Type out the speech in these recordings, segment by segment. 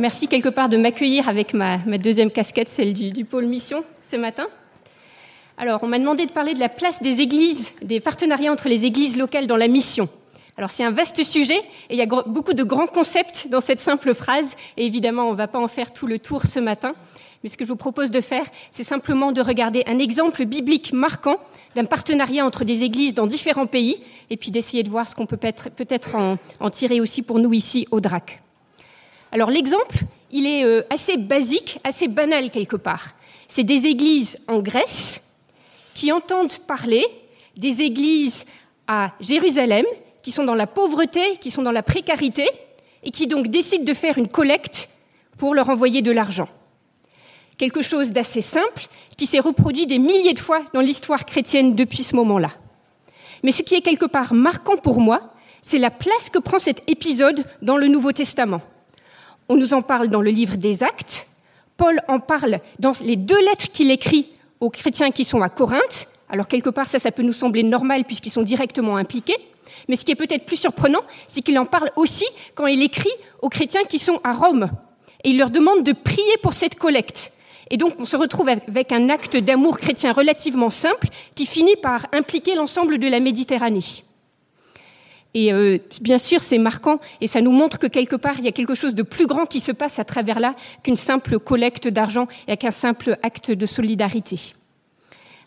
Merci quelque part de m'accueillir avec ma, deuxième casquette, celle du, pôle mission, ce matin. Alors, on m'a demandé de parler de la place des églises, des partenariats entre les églises locales dans la mission. Alors, c'est un vaste sujet et il y a beaucoup de grands concepts dans cette simple phrase. Et évidemment, on ne va pas en faire tout le tour ce matin. Mais ce que je vous propose de faire, c'est simplement de regarder un exemple biblique marquant d'un partenariat entre des églises dans différents pays et puis d'essayer de voir ce qu'on peut peut-être en, tirer aussi pour nous ici au DRAC. Alors l'exemple, il est euh, assez basique, assez banal quelque part. C'est des églises en Grèce qui entendent parler des églises à Jérusalem, qui sont dans la pauvreté, qui sont dans la précarité, et qui donc décident de faire une collecte pour leur envoyer de l'argent. Quelque chose d'assez simple, qui s'est reproduit des milliers de fois dans l'histoire chrétienne depuis ce moment-là. Mais ce qui est quelque part marquant pour moi, c'est la place que prend cet épisode dans le Nouveau Testament. On nous en parle dans le livre des Actes. Paul en parle dans les deux lettres qu'il écrit aux chrétiens qui sont à Corinthe. Alors quelque part, ça, ça peut nous sembler normal puisqu'ils sont directement impliqués. Mais ce qui est peut-être plus surprenant, c'est qu'il en parle aussi quand il écrit aux chrétiens qui sont à Rome. Et il leur demande de prier pour cette collecte. Et donc on se retrouve avec un acte d'amour chrétien relativement simple qui finit par impliquer l'ensemble de la Méditerranée. Et euh, bien sûr, c'est marquant et ça nous montre que quelque part, il y a quelque chose de plus grand qui se passe à travers là qu'une simple collecte d'argent et qu'un simple acte de solidarité.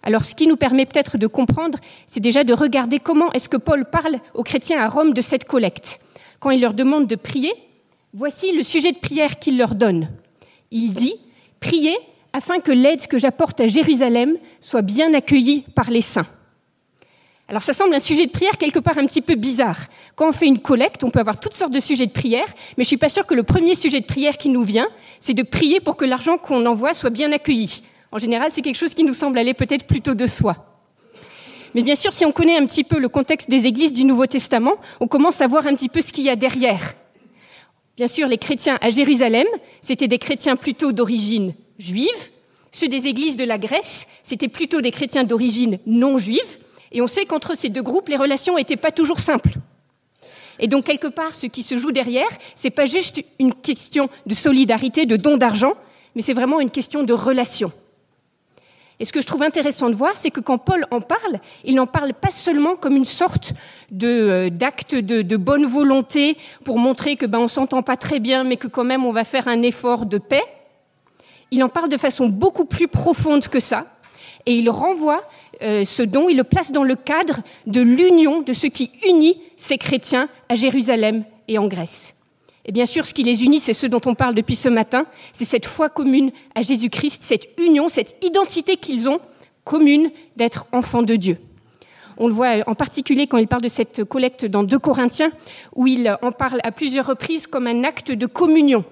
Alors, ce qui nous permet peut-être de comprendre, c'est déjà de regarder comment est-ce que Paul parle aux chrétiens à Rome de cette collecte. Quand il leur demande de prier, voici le sujet de prière qu'il leur donne. Il dit Priez afin que l'aide que j'apporte à Jérusalem soit bien accueillie par les saints. Alors ça semble un sujet de prière quelque part un petit peu bizarre. Quand on fait une collecte, on peut avoir toutes sortes de sujets de prière, mais je suis pas sûre que le premier sujet de prière qui nous vient, c'est de prier pour que l'argent qu'on envoie soit bien accueilli. En général, c'est quelque chose qui nous semble aller peut-être plutôt de soi. Mais bien sûr, si on connaît un petit peu le contexte des églises du Nouveau Testament, on commence à voir un petit peu ce qu'il y a derrière. Bien sûr, les chrétiens à Jérusalem, c'était des chrétiens plutôt d'origine juive. Ceux des églises de la Grèce, c'était plutôt des chrétiens d'origine non juive. Et on sait qu'entre ces deux groupes, les relations n'étaient pas toujours simples. Et donc, quelque part, ce qui se joue derrière, ce n'est pas juste une question de solidarité, de don d'argent, mais c'est vraiment une question de relation. Et ce que je trouve intéressant de voir, c'est que quand Paul en parle, il n'en parle pas seulement comme une sorte euh, d'acte de, de, bonne volonté pour montrer que ben, on s'entend pas très bien, mais que quand même on va faire un effort de paix. Il en parle de façon beaucoup plus profonde que ça, et il renvoie euh, ce don, il le place dans le cadre de l'union de ce qui unit ces chrétiens à Jérusalem et en Grèce. Et bien sûr, ce qui les unit, c'est ce dont on parle depuis ce matin, c'est cette foi commune à Jésus-Christ, cette union, cette identité qu'ils ont commune d'être enfants de Dieu. On le voit en particulier quand il parle de cette collecte dans 2 Corinthiens, où il en parle à plusieurs reprises comme un acte de communion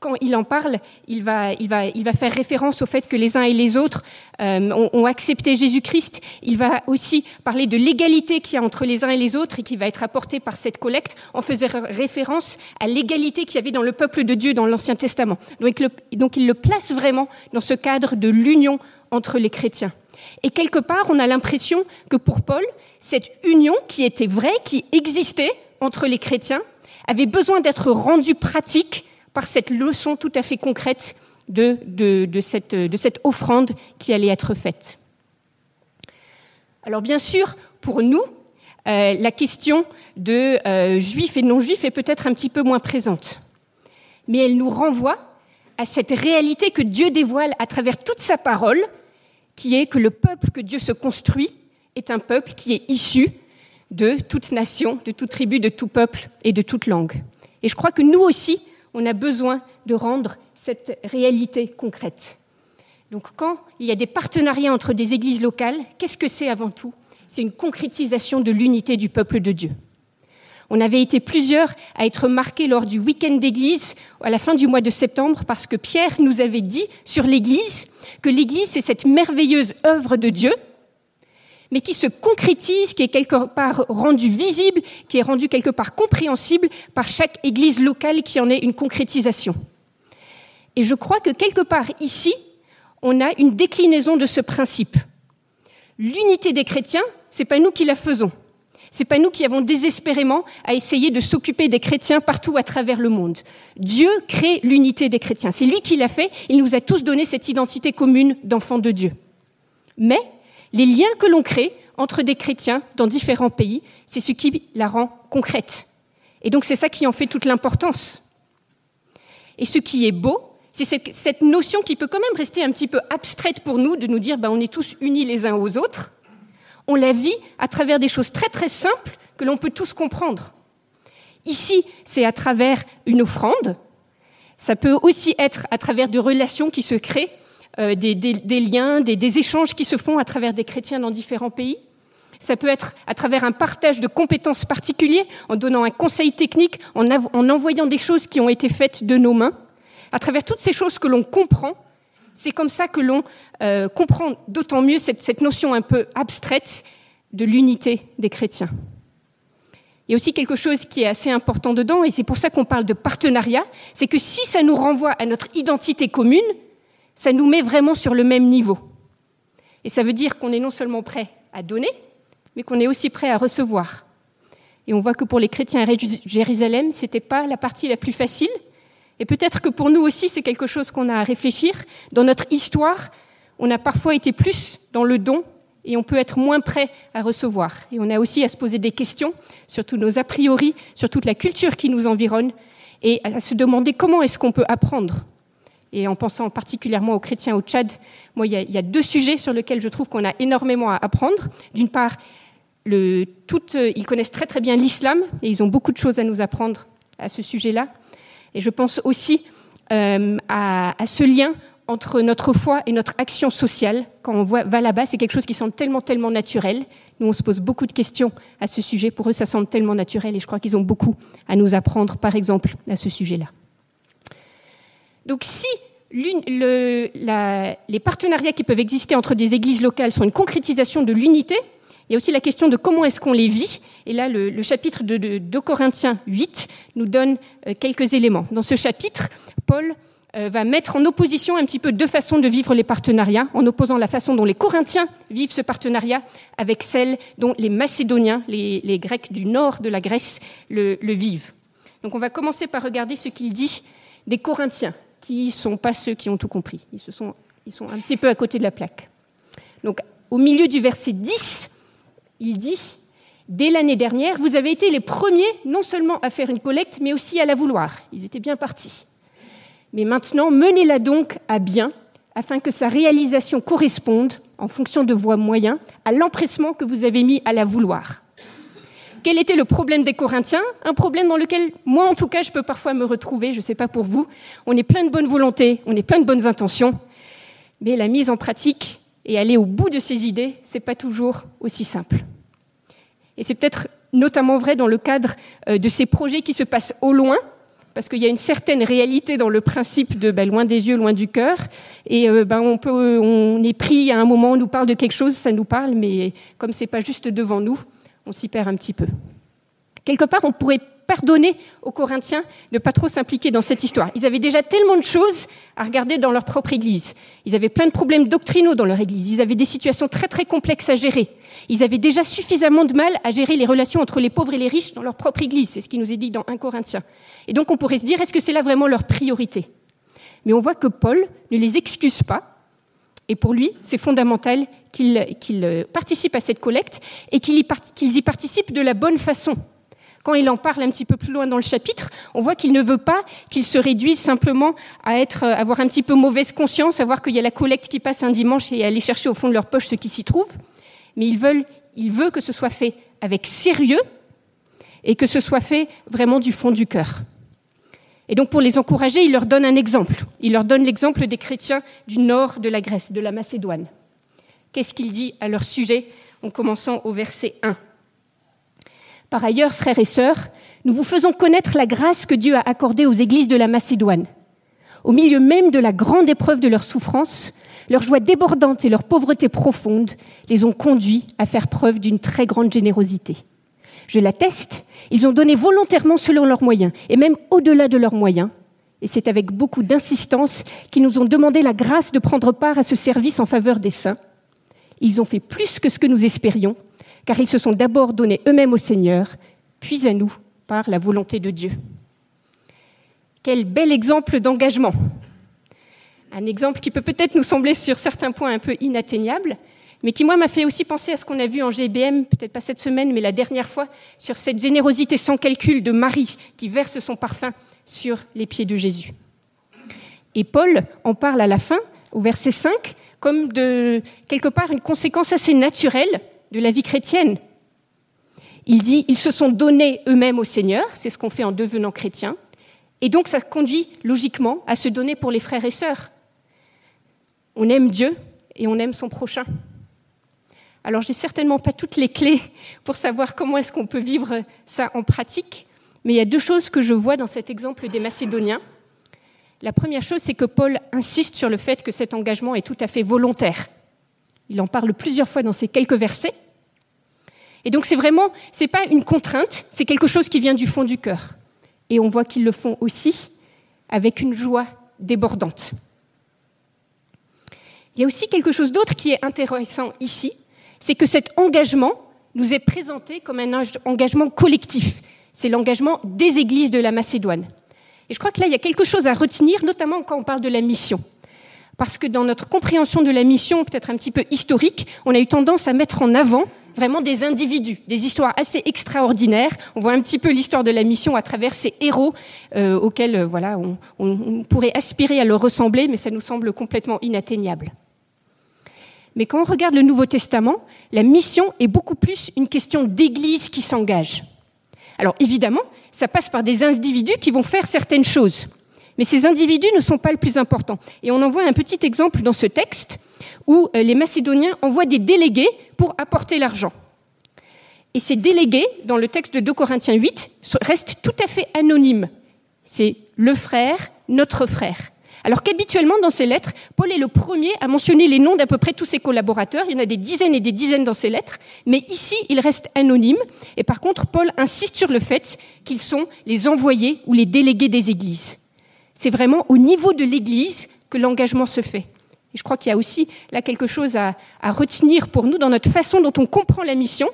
quand il en parle, il va, faire référence au fait que les uns et les autres euh, ont, accepté Jésus-Christ. Il va aussi parler de l'égalité qu'il y a entre les uns et les autres et qui va être apportée par cette collecte en faisant référence à l'égalité qu'il y avait dans le peuple de Dieu dans l'Ancien Testament. Donc, donc il le place vraiment dans ce cadre de l'union entre les chrétiens. Et quelque part, on a l'impression que pour Paul, cette union qui était vraie, qui existait entre les chrétiens, avait besoin d'être rendue pratique par cette leçon tout à fait concrète de, cette, offrande qui allait être faite. Alors bien sûr, pour nous, euh, la question de euh, juifs et non-juifs est peut-être un petit peu moins présente, mais elle nous renvoie à cette réalité que Dieu dévoile à travers toute sa parole, qui est que le peuple que Dieu se construit est un peuple qui est issu de toute nation, de toute tribu, de tout peuple et de toute langue. Et je crois que nous aussi, on a besoin de rendre cette réalité concrète. Donc quand il y a des partenariats entre des églises locales, qu'est-ce que c'est avant tout? C'est une concrétisation de l'unité du peuple de Dieu. On avait été plusieurs à être marqués lors du week-end d'église à la fin du mois de septembre parce que Pierre nous avait dit sur l'église que l'église, c'est cette merveilleuse œuvre de Dieu mais qui se concrétise, qui est quelque part rendu visible, qui est rendu quelque part compréhensible par chaque église locale qui en est une concrétisation. Et je crois que quelque part ici, on a une déclinaison de ce principe. L'unité des chrétiens, ce n'est pas nous qui la faisons, C'est pas nous qui avons désespérément à essayer de s'occuper des chrétiens partout à travers le monde. Dieu crée l'unité des chrétiens. C'est lui qui l'a fait. Il nous a tous donné cette identité commune d'enfants de Dieu. Mais les liens que l'on crée entre des chrétiens dans différents pays, c'est ce qui la rend concrète. Et donc c'est ça qui en fait toute l'importance. Et ce qui est beau, c'est cette notion qui peut quand même rester un petit peu abstraite pour nous, de nous dire ben, on est tous unis les uns aux autres. On la vit à travers des choses très très simples que l'on peut tous comprendre. Ici, c'est à travers une offrande. Ça peut aussi être à travers de relations qui se créent, euh, des, liens, des échanges qui se font à travers des chrétiens dans différents pays. Ça peut être à travers un partage de compétences particuliers, en donnant un conseil technique, en, envoyant des choses qui ont été faites de nos mains. À travers toutes ces choses que l'on comprend, c'est comme ça que l'on euh, comprend d'autant mieux cette, notion un peu abstraite de l'unité des chrétiens. Il y a aussi quelque chose qui est assez important dedans, et c'est pour ça qu'on parle de partenariat, c'est que si ça nous renvoie à notre identité commune, ça nous met vraiment sur le même niveau. Et ça veut dire qu'on est non seulement prêt à donner, mais qu'on est aussi prêt à recevoir. Et on voit que pour les chrétiens à Jérusalem, ce n'était pas la partie la plus facile. Et peut-être que pour nous aussi, c'est quelque chose qu'on a à réfléchir. Dans notre histoire, on a parfois été plus dans le don et on peut être moins prêt à recevoir. Et on a aussi à se poser des questions sur tous nos a priori, sur toute la culture qui nous environne, et à se demander comment est-ce qu'on peut apprendre. Et en pensant particulièrement aux chrétiens au Tchad, moi, il y, a, deux sujets sur lesquels je trouve qu'on a énormément à apprendre. D'une part, ils connaissent très très bien l'islam et ils ont beaucoup de choses à nous apprendre à ce sujet-là. Et je pense aussi euh, à, ce lien entre notre foi et notre action sociale. Quand on va là-bas, c'est quelque chose qui semble tellement, tellement naturel. Nous, on se pose beaucoup de questions à ce sujet. Pour eux, ça semble tellement naturel et je crois qu'ils ont beaucoup à nous apprendre, par exemple, à ce sujet-là. Donc si les partenariats qui peuvent exister entre des églises locales sont une concrétisation de l'unité, il y a aussi la question de comment est-ce qu'on les vit. Et là, le, chapitre de, 2 Corinthiens 8 nous donne euh, quelques éléments. Dans ce chapitre, Paul euh, va mettre en opposition un petit peu deux façons de vivre les partenariats, en opposant la façon dont les Corinthiens vivent ce partenariat avec celle dont les Macédoniens, les, Grecs du nord de la Grèce, le, vivent. Donc on va commencer par regarder ce qu'il dit des Corinthiens, qui ne sont pas ceux qui ont tout compris. Ils, sont, ils sont un petit peu à côté de la plaque. Donc au milieu du verset 10, il dit Dès l'année dernière, vous avez été les premiers non seulement à faire une collecte, mais aussi à la vouloir. Ils étaient bien partis. Mais maintenant, menez-la donc à bien, afin que sa réalisation corresponde, en fonction de vos moyens, à l'empressement que vous avez mis à la vouloir. Quel était le problème des Corinthiens? Un problème dans lequel, moi en tout cas, je peux parfois me retrouver, je ne sais pas pour vous. On est plein de bonne volonté, on est plein de bonnes intentions, mais la mise en pratique et aller au bout de ses idées, ce n'est pas toujours aussi simple. Et c'est peut-être notamment vrai dans le cadre euh, de ces projets qui se passent au loin, parce qu'il y a une certaine réalité dans le principe de ben, loin des yeux, loin du cœur. Et euh, ben, on, peut, on est pris à un moment, on nous parle de quelque chose, ça nous parle, mais comme ce n'est pas juste devant nous, on s'y perd un petit peu. Quelque part, on pourrait pardonner aux Corinthiens de ne pas trop s'impliquer dans cette histoire. Ils avaient déjà tellement de choses à regarder dans leur propre Église. Ils avaient plein de problèmes doctrinaux dans leur Église. Ils avaient des situations très très complexes à gérer. Ils avaient déjà suffisamment de mal à gérer les relations entre les pauvres et les riches dans leur propre Église. C'est ce qui nous est dit dans 1 Corinthiens. Et donc on pourrait se dire, est-ce que c'est là vraiment leur priorité? Mais on voit que Paul ne les excuse pas. Et pour lui, c'est fondamental qu'ils participent à cette collecte et qu'ils y participent de la bonne façon quand il en parle un petit peu plus loin dans le chapitre, on voit qu'il ne veut pas qu'il se réduise simplement à être, euh, avoir un petit peu mauvaise conscience, à voir qu'il y a la collecte qui passe un dimanche et aller chercher au fond de leur poche ce qui s'y trouve. Mais il veut que ce soit fait avec sérieux et que ce soit fait vraiment du fond du cœur. Et donc pour les encourager, il leur donne un exemple. Il leur donne l'exemple des chrétiens du nord de la Grèce, de la Macédoine. Qu'est-ce qu'il dit à leur sujet en commençant au verset 1 par ailleurs, frères et sœurs, nous vous faisons connaître la grâce que Dieu a accordée aux églises de la Macédoine. Au milieu même de la grande épreuve de leur souffrance, leur joie débordante et leur pauvreté profonde les ont conduits à faire preuve d'une très grande générosité. Je l'atteste, ils ont donné volontairement selon leurs moyens, et même au-delà de leurs moyens, et c'est avec beaucoup d'insistance qu'ils nous ont demandé la grâce de prendre part à ce service en faveur des saints. Ils ont fait plus que ce que nous espérions, car ils se sont d'abord donnés eux-mêmes au Seigneur, puis à nous par la volonté de Dieu. Quel bel exemple d'engagement. Un exemple qui peut peut-être nous sembler sur certains points un peu inatteignable, mais qui, moi, m'a fait aussi penser à ce qu'on a vu en GBM, peut-être pas cette semaine, mais la dernière fois, sur cette générosité sans calcul de Marie qui verse son parfum sur les pieds de Jésus. Et Paul en parle à la fin, au verset 5, comme quelque part une conséquence assez naturelle de la vie chrétienne. Il dit, ils se sont donnés eux-mêmes au Seigneur, c'est ce qu'on fait en devenant chrétien, et donc ça conduit logiquement à se donner pour les frères et sœurs. On aime Dieu et on aime son prochain. Alors j'ai certainement pas toutes les clés pour savoir comment est-ce qu'on peut vivre ça en pratique, mais il y a deux choses que je vois dans cet exemple des Macédoniens. La première chose, c'est que Paul insiste sur le fait que cet engagement est tout à fait volontaire. Il en parle plusieurs fois dans ces quelques versets. Et donc c'est vraiment, c'est pas une contrainte, c'est quelque chose qui vient du fond du cœur. Et on voit qu'ils le font aussi avec une joie débordante. Il y a aussi quelque chose d'autre qui est intéressant ici, c'est que cet engagement nous est présenté comme un engagement collectif. C'est l'engagement des églises de la Macédoine. Et je crois que là, il y a quelque chose à retenir, notamment quand on parle de la mission. Parce que dans notre compréhension de la mission, peut-être un petit peu historique, on a eu tendance à mettre en avant vraiment des individus, des histoires assez extraordinaires. On voit un petit peu l'histoire de la mission à travers ces héros euh, auxquels euh, voilà, on pourrait aspirer à leur ressembler, mais ça nous semble complètement inatteignable. Mais quand on regarde le Nouveau Testament, la mission est beaucoup plus une question d'Église qui s'engage. Alors évidemment, ça passe par des individus qui vont faire certaines choses. Mais ces individus ne sont pas le plus important. Et on en voit un petit exemple dans ce texte où euh, les Macédoniens envoient des délégués pour apporter l'argent. Et ces délégués, dans le texte de 2 Corinthiens 8, restent tout à fait anonymes. C'est le frère, notre frère. Alors qu'habituellement, dans ses lettres, Paul est le premier à mentionner les noms d'à peu près tous ses collaborateurs. Il y en a des dizaines et des dizaines dans ses lettres. Mais ici, il reste anonyme. Et par contre, Paul insiste sur le fait qu'ils sont les envoyés ou les délégués des églises. C'est vraiment au niveau de l'église que l'engagement se fait. Et je crois qu'il y a aussi là quelque chose à, à retenir pour nous dans notre façon dont on comprend la mission.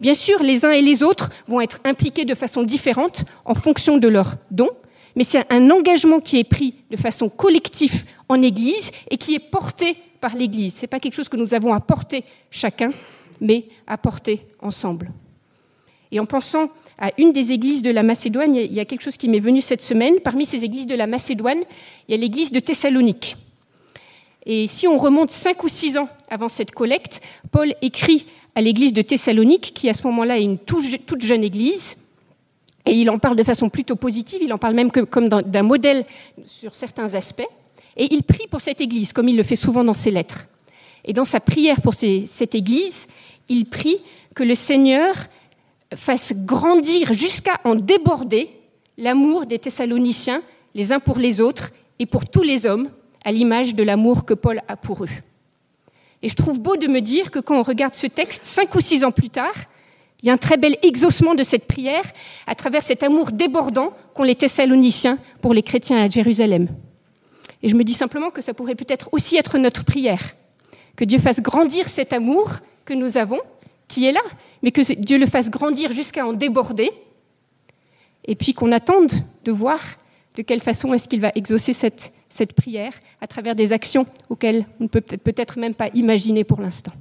Bien sûr, les uns et les autres vont être impliqués de façon différente en fonction de leurs dons, mais c'est un engagement qui est pris de façon collective en Église et qui est porté par l'Église. Ce n'est pas quelque chose que nous avons à porter chacun, mais à porter ensemble. Et en pensant à une des églises de la Macédoine, il y a quelque chose qui m'est venu cette semaine. Parmi ces églises de la Macédoine, il y a l'église de Thessalonique. Et si on remonte cinq ou six ans avant cette collecte, Paul écrit à l'église de Thessalonique, qui à ce moment-là est une toute jeune église, et il en parle de façon plutôt positive, il en parle même comme d'un modèle sur certains aspects. Et il prie pour cette Église, comme il le fait souvent dans ses lettres. Et dans sa prière pour cette Église, il prie que le Seigneur fasse grandir jusqu'à en déborder l'amour des Thessaloniciens les uns pour les autres et pour tous les hommes, à l'image de l'amour que Paul a pour eux. Et je trouve beau de me dire que quand on regarde ce texte, cinq ou six ans plus tard, il y a un très bel exaucement de cette prière à travers cet amour débordant qu'ont les Thessaloniciens pour les chrétiens à Jérusalem. Et je me dis simplement que ça pourrait peut-être aussi être notre prière, que Dieu fasse grandir cet amour que nous avons, qui est là, mais que Dieu le fasse grandir jusqu'à en déborder, et puis qu'on attende de voir de quelle façon est-ce qu'il va exaucer cette, cette prière à travers des actions auxquelles on ne peut peut-être même pas imaginer pour l'instant.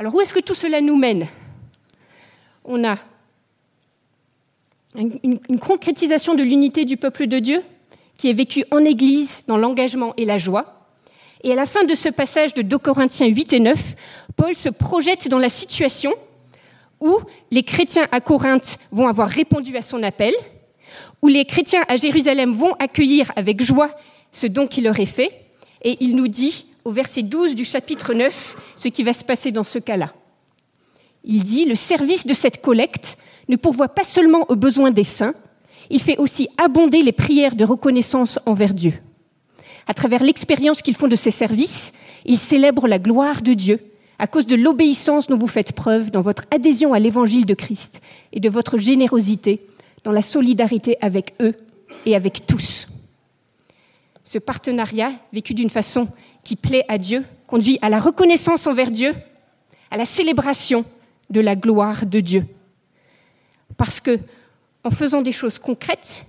Alors où est-ce que tout cela nous mène On a une, concrétisation de l'unité du peuple de Dieu qui est vécue en Église dans l'engagement et la joie. Et à la fin de ce passage de 2 Corinthiens 8 et 9, Paul se projette dans la situation où les chrétiens à Corinthe vont avoir répondu à son appel, où les chrétiens à Jérusalem vont accueillir avec joie ce don qui leur est fait, et il nous dit au verset 12 du chapitre 9 ce qui va se passer dans ce cas-là. Il dit, le service de cette collecte ne pourvoit pas seulement aux besoins des saints, il fait aussi abonder les prières de reconnaissance envers Dieu. À travers l'expérience qu'ils font de ces services, ils célèbrent la gloire de Dieu à cause de l'obéissance dont vous faites preuve dans votre adhésion à l'évangile de Christ et de votre générosité dans la solidarité avec eux et avec tous. Ce partenariat, vécu d'une façon qui plaît à Dieu, conduit à la reconnaissance envers Dieu, à la célébration de la gloire de Dieu. Parce que, en faisant des choses concrètes,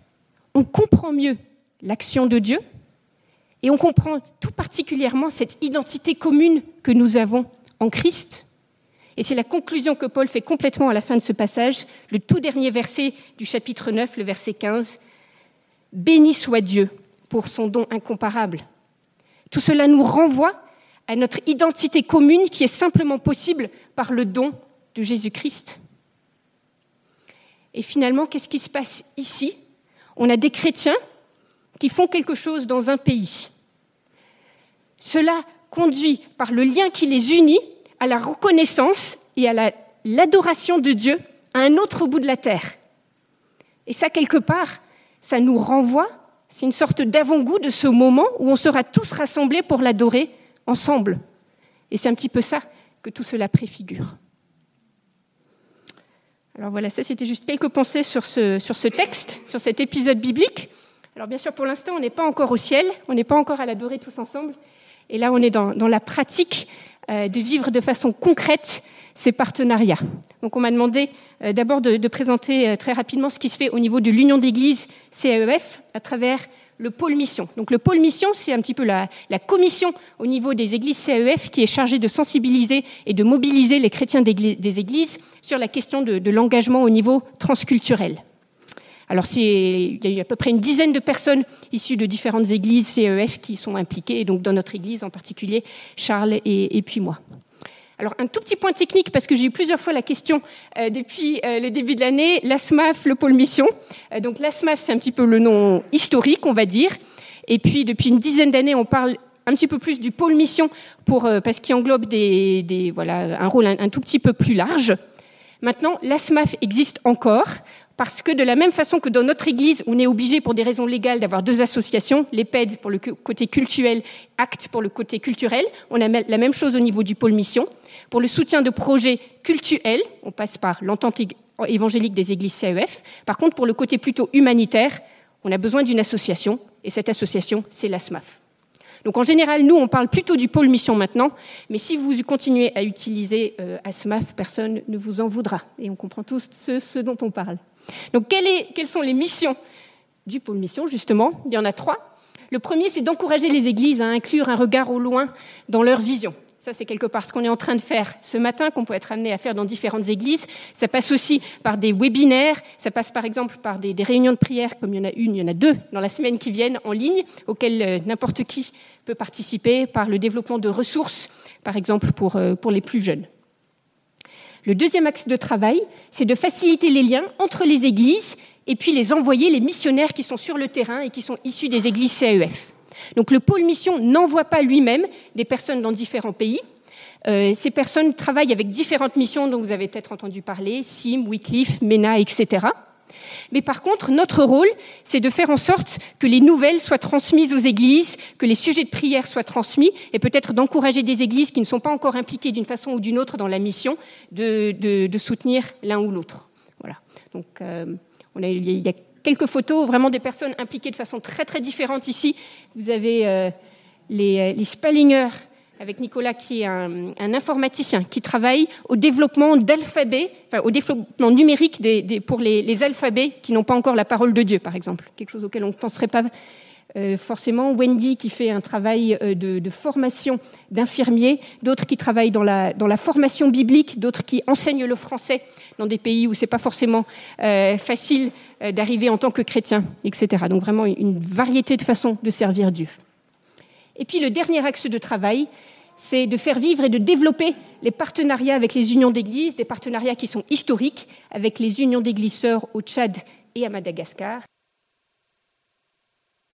on comprend mieux l'action de Dieu et on comprend tout particulièrement cette identité commune que nous avons en Christ. Et c'est la conclusion que Paul fait complètement à la fin de ce passage, le tout dernier verset du chapitre 9, le verset 15. Béni soit Dieu pour son don incomparable. Tout cela nous renvoie à notre identité commune qui est simplement possible par le don de Jésus-Christ. Et finalement, qu'est-ce qui se passe ici? On a des chrétiens qui font quelque chose dans un pays. Cela conduit par le lien qui les unit à la reconnaissance et à l'adoration de Dieu à un autre bout de la terre. Et ça, quelque part, ça nous renvoie, c'est une sorte d'avant-goût de ce moment où on sera tous rassemblés pour l'adorer ensemble. Et c'est un petit peu ça que tout cela préfigure. Alors voilà, ça c'était juste quelques pensées sur ce, sur ce texte, sur cet épisode biblique. Alors bien sûr, pour l'instant, on n'est pas encore au ciel, on n'est pas encore à l'adorer tous ensemble. Et là, on est dans, dans la pratique euh, de vivre de façon concrète ces partenariats. Donc on m'a demandé euh, d'abord de, présenter euh, très rapidement ce qui se fait au niveau de l'Union d'église CAEF à travers le pôle mission. Donc le pôle mission, c'est un petit peu la, commission au niveau des églises CAEF qui est chargée de sensibiliser et de mobiliser les chrétiens des églises sur la question de, l'engagement au niveau transculturel. Alors il y a eu à peu près une dizaine de personnes issues de différentes églises CEF qui sont impliquées, et donc dans notre église en particulier, Charles et puis moi. Alors un tout petit point technique, parce que j'ai eu plusieurs fois la question euh, depuis euh, le début de l'année, l'ASMAF, le pôle mission. Euh, donc l'ASMAF, c'est un petit peu le nom historique, on va dire. Et puis depuis une dizaine d'années, on parle un petit peu plus du pôle mission pour, parce qu'il englobe voilà, un rôle un, tout petit peu plus large. Maintenant, l'ASMAF existe encore parce que de la même façon que dans notre Église, on est obligé pour des raisons légales d'avoir deux associations, l'EPED pour le côté culturel, ACT pour le côté culturel, on a la même chose au niveau du pôle mission. Pour le soutien de projets cultuels, on passe par l'entente évangélique des églises CEF. Par contre, pour le côté plutôt humanitaire, on a besoin d'une association, et cette association, c'est l'ASMAF. Donc en général, nous, on parle plutôt du pôle mission maintenant, mais si vous continuez à utiliser euh, ASMAF, personne ne vous en voudra. Et on comprend tous ce dont on parle. Donc, quelles sont les missions du pôle mission, justement? Il y en a trois. Le premier, c'est d'encourager les églises à inclure un regard au loin dans leur vision. Ça, c'est quelque part ce qu'on est en train de faire ce matin, qu'on peut être amené à faire dans différentes églises. Ça passe aussi par des webinaires, ça passe par exemple par des, réunions de prière, comme il y en a une, il y en a deux dans la semaine qui viennent en ligne, auxquelles euh, n'importe qui peut participer, par le développement de ressources, par exemple pour, euh, pour les plus jeunes. Le deuxième axe de travail, c'est de faciliter les liens entre les églises et puis les envoyer, les missionnaires qui sont sur le terrain et qui sont issus des églises CEF. Donc le pôle mission n'envoie pas lui-même des personnes dans différents pays. Euh, ces personnes travaillent avec différentes missions dont vous avez peut-être entendu parler, SIM, Wycliffe, MENA, etc. Mais par contre, notre rôle, c'est de faire en sorte que les nouvelles soient transmises aux églises, que les sujets de prière soient transmis, et peut-être d'encourager des églises qui ne sont pas encore impliquées d'une façon ou d'une autre dans la mission, de, soutenir l'un ou l'autre. Voilà. Donc, euh, il y a quelques photos, vraiment des personnes impliquées de façon très très différente ici. Vous avez euh, les, les Spellingers avec Nicolas, qui est un, informaticien, qui travaille au développement d'alphabets, enfin, au développement numérique pour les, alphabets qui n'ont pas encore la parole de Dieu, par exemple. Quelque chose auquel on ne penserait pas euh, forcément. Wendy, qui fait un travail euh, de, formation d'infirmiers, d'autres qui travaillent dans la, dans la formation biblique, d'autres qui enseignent le français dans des pays où c'est pas forcément euh, facile d'arriver en tant que chrétien, etc. Donc vraiment une variété de façons de servir Dieu. Et puis le dernier axe de travail, c'est de faire vivre et de développer les partenariats avec les unions d'églises, des partenariats qui sont historiques avec les unions d'églises sœurs au Tchad et à Madagascar,